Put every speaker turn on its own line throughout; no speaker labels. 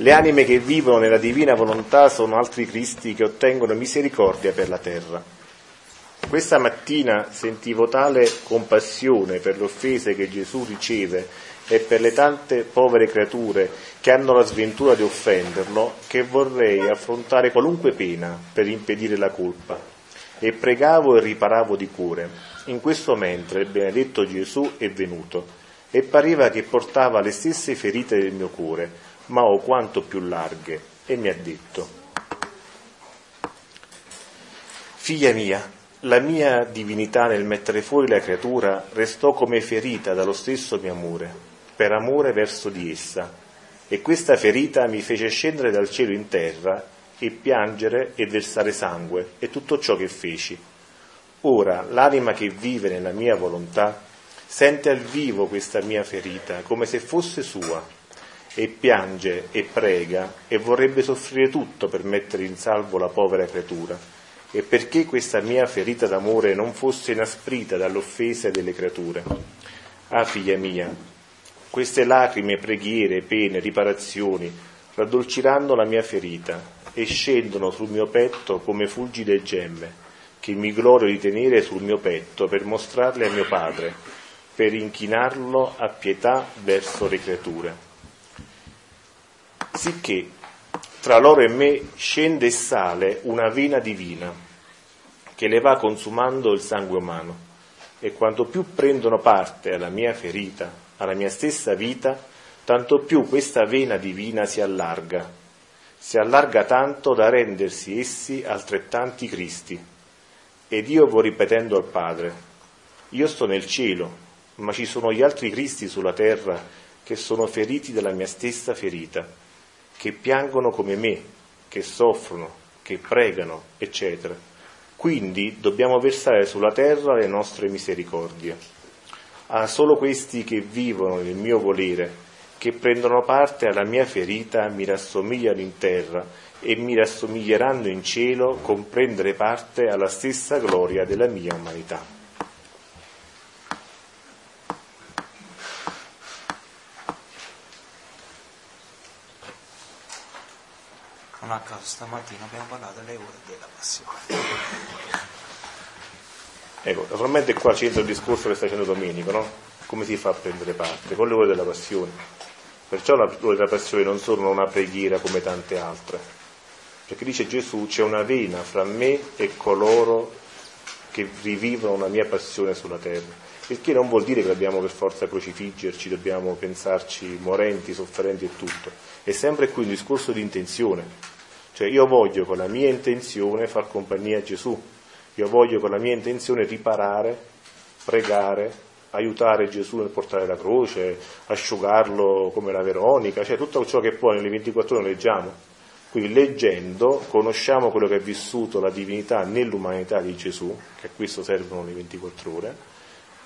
Le anime che vivono nella divina volontà sono altri Cristi che ottengono misericordia per la terra. Questa mattina sentivo tale compassione per le offese che Gesù riceve e per le tante povere creature che hanno la sventura di offenderlo che vorrei affrontare qualunque pena per impedire la colpa. E pregavo e riparavo di cuore. In questo mentre il benedetto Gesù è venuto e pareva che portava le stesse ferite del mio cuore ma o quanto più larghe, e mi ha detto, Figlia mia, la mia divinità nel mettere fuori la creatura restò come ferita dallo stesso mio amore, per amore verso di essa, e questa ferita mi fece scendere dal cielo in terra e piangere e versare sangue e tutto ciò che feci. Ora l'anima che vive nella mia volontà sente al vivo questa mia ferita come se fosse sua e piange e prega e vorrebbe soffrire tutto per mettere in salvo la povera creatura. E perché questa mia ferita d'amore non fosse inasprita dalle offese delle creature? Ah, figlia mia, queste lacrime, preghiere, pene, riparazioni raddolciranno la mia ferita e scendono sul mio petto come fulgide gemme, che mi glorio di tenere sul mio petto per mostrarle a mio Padre, per inchinarlo a pietà verso le creature sicché tra loro e me scende e sale una vena divina che le va consumando il sangue umano. E quanto più prendono parte alla mia ferita, alla mia stessa vita, tanto più questa vena divina si allarga, si allarga tanto da rendersi essi altrettanti Cristi. Ed io vo ripetendo al Padre, io sto nel cielo, ma ci sono gli altri Cristi sulla terra che sono feriti dalla mia stessa ferita che piangono come me, che soffrono, che pregano, eccetera. Quindi dobbiamo versare sulla terra le nostre misericordie. A solo questi che vivono nel mio volere, che prendono parte alla mia ferita, mi rassomigliano in terra e mi rassomiglieranno in cielo con prendere parte alla stessa gloria della mia umanità.
Non a caso stamattina abbiamo parlato delle ore della passione.
Ecco, naturalmente qua c'entra il discorso che sta facendo Domenico, no? Come si fa a prendere parte? Con le ore della passione. Perciò le ore della passione non sono una preghiera come tante altre. Perché dice Gesù c'è una vena fra me e coloro che rivivono una mia passione sulla terra. Il che non vuol dire che dobbiamo per forza crocifiggerci, dobbiamo pensarci morenti, sofferenti e tutto. È sempre qui un discorso di intenzione. Cioè io voglio con la mia intenzione far compagnia a Gesù, io voglio con la mia intenzione riparare, pregare, aiutare Gesù nel portare la croce, asciugarlo come la Veronica, cioè tutto ciò che poi nelle 24 ore leggiamo. Quindi leggendo conosciamo quello che ha vissuto la divinità nell'umanità di Gesù, che a questo servono le 24 ore,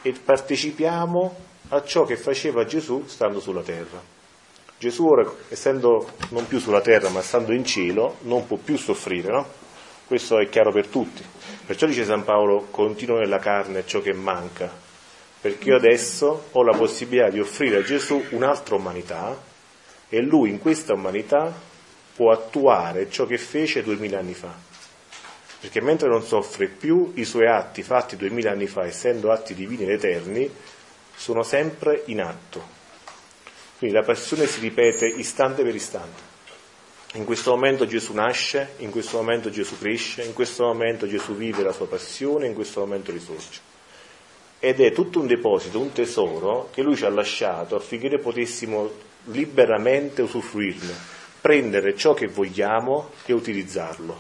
e partecipiamo a ciò che faceva Gesù stando sulla terra. Gesù ora, essendo non più sulla terra ma stando in cielo, non può più soffrire, no? Questo è chiaro per tutti. Perciò dice San Paolo, continuo nella carne ciò che manca, perché io adesso ho la possibilità di offrire a Gesù un'altra umanità e lui in questa umanità può attuare ciò che fece duemila anni fa. Perché mentre non soffre più, i suoi atti fatti duemila anni fa, essendo atti divini ed eterni, sono sempre in atto. Quindi la passione si ripete istante per istante. In questo momento Gesù nasce, in questo momento Gesù cresce, in questo momento Gesù vive la sua passione, in questo momento risorge. Ed è tutto un deposito, un tesoro che lui ci ha lasciato affinché potessimo liberamente usufruirne, prendere ciò che vogliamo e utilizzarlo.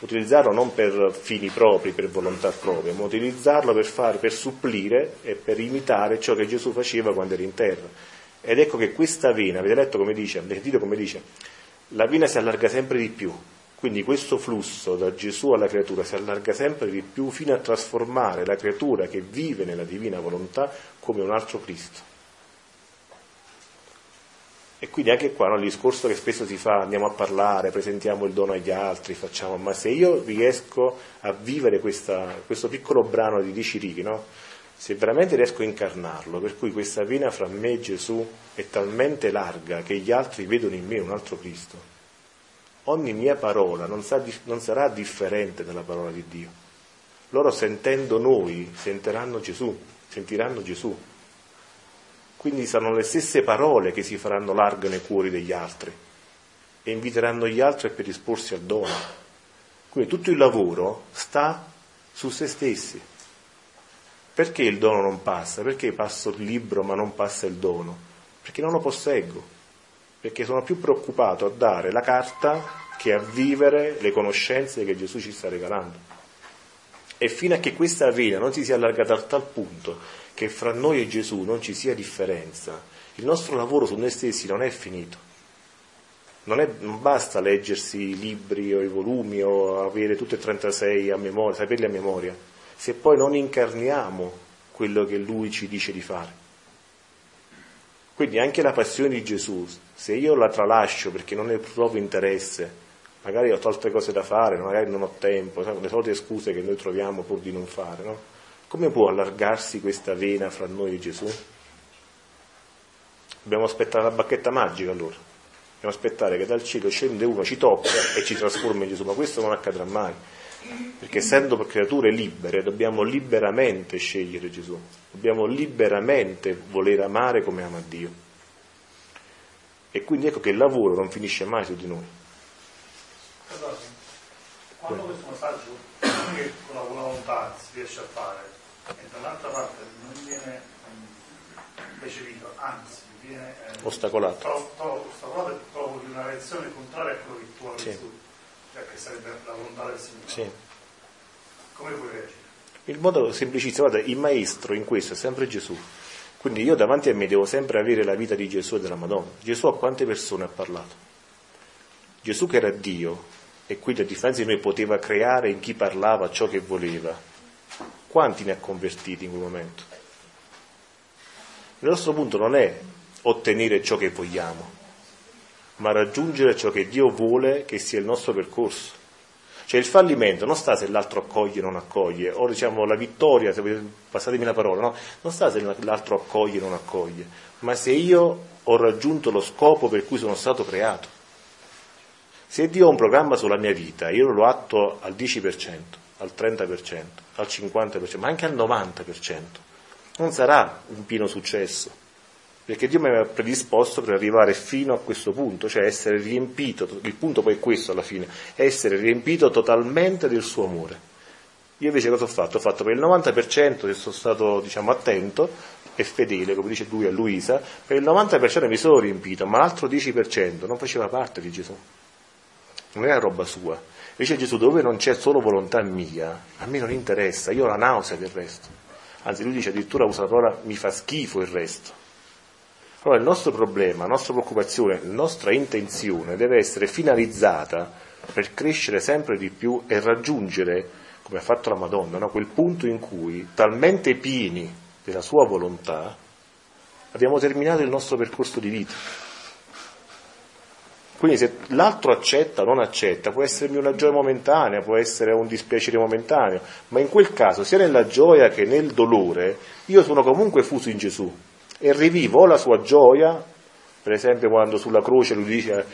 Utilizzarlo non per fini propri, per volontà propria, ma utilizzarlo per, fare, per supplire e per imitare ciò che Gesù faceva quando era in terra ed ecco che questa vena, avete letto come dice, avete sentito come dice, la vena si allarga sempre di più, quindi questo flusso da Gesù alla creatura si allarga sempre di più fino a trasformare la creatura che vive nella divina volontà come un altro Cristo. E quindi anche qua no, il discorso che spesso si fa, andiamo a parlare, presentiamo il dono agli altri, facciamo, ma se io riesco a vivere questa, questo piccolo brano di dieci righe, no? Se veramente riesco a incarnarlo, per cui questa vena fra me e Gesù è talmente larga che gli altri vedono in me un altro Cristo, ogni mia parola non, sa, non sarà differente dalla parola di Dio. Loro sentendo noi sentiranno Gesù, sentiranno Gesù. Quindi saranno le stesse parole che si faranno larghe nei cuori degli altri e inviteranno gli altri a predisporsi al dono. Quindi tutto il lavoro sta su se stessi. Perché il dono non passa? Perché passo il libro ma non passa il dono? Perché non lo posseggo, perché sono più preoccupato a dare la carta che a vivere le conoscenze che Gesù ci sta regalando. E fino a che questa vena non si sia allargata a tal punto che fra noi e Gesù non ci sia differenza, il nostro lavoro su noi stessi non è finito. Non, è, non, basta leggersi i libri o i volumi o avere tutti e 36 a memoria, saperli a memoria se poi non incarniamo quello che Lui ci dice di fare. Quindi anche la passione di Gesù, se io la tralascio perché non ne trovo interesse, magari ho altre cose da fare, magari non ho tempo, le solite scuse che noi troviamo pur di non fare, no? Come può allargarsi questa vena fra noi e Gesù? Dobbiamo aspettare la bacchetta magica allora. Dobbiamo aspettare che dal cielo scende uno, ci tocca e ci trasforma in Gesù, ma questo non accadrà mai perché essendo creature libere dobbiamo liberamente scegliere Gesù, dobbiamo liberamente voler amare come ama Dio. E quindi ecco che il lavoro non finisce mai su di noi.
Quando questo passaggio che con la volontà si riesce a fare e dall'altra parte non viene recepito, anzi viene eh,
ostacolato.
Ostacolato e trovo di una reazione contraria a quello che tu hai sì. Cioè che sarebbe la volontà del Signore. Sì. Come puoi reagire?
Il modo semplicissimo, guarda, il maestro in questo è sempre Gesù. Quindi io davanti a me devo sempre avere la vita di Gesù e della Madonna. Gesù a quante persone ha parlato? Gesù che era Dio e quindi a differenza di noi poteva creare in chi parlava ciò che voleva. Quanti ne ha convertiti in quel momento? Il nostro punto non è ottenere ciò che vogliamo, ma raggiungere ciò che Dio vuole che sia il nostro percorso. Cioè il fallimento non sta se l'altro accoglie o non accoglie, o diciamo la vittoria, se passatemi la parola, no? non sta se l'altro accoglie o non accoglie, ma se io ho raggiunto lo scopo per cui sono stato creato. Se Dio ha un programma sulla mia vita, io lo atto al 10%, al 30%, al 50%, ma anche al 90%, non sarà un pieno successo perché Dio mi aveva predisposto per arrivare fino a questo punto, cioè essere riempito, il punto poi è questo alla fine, essere riempito totalmente del suo amore. Io invece cosa ho fatto? Ho fatto per il 90% che sono stato diciamo, attento e fedele, come dice lui a Luisa, per il 90% mi sono riempito, ma l'altro 10% non faceva parte di Gesù, non era roba sua. Invece Gesù dove non c'è solo volontà mia, a me non interessa, io ho la nausea del resto. Anzi lui dice addirittura usa la parola mi fa schifo il resto. Allora il nostro problema, la nostra preoccupazione, la nostra intenzione deve essere finalizzata per crescere sempre di più e raggiungere, come ha fatto la Madonna, no? quel punto in cui, talmente pieni della sua volontà, abbiamo terminato il nostro percorso di vita. Quindi se l'altro accetta o non accetta, può essermi una gioia momentanea, può essere un dispiacere momentaneo, ma in quel caso, sia nella gioia che nel dolore, io sono comunque fuso in Gesù e rivivo la sua gioia, per esempio quando sulla croce lui dice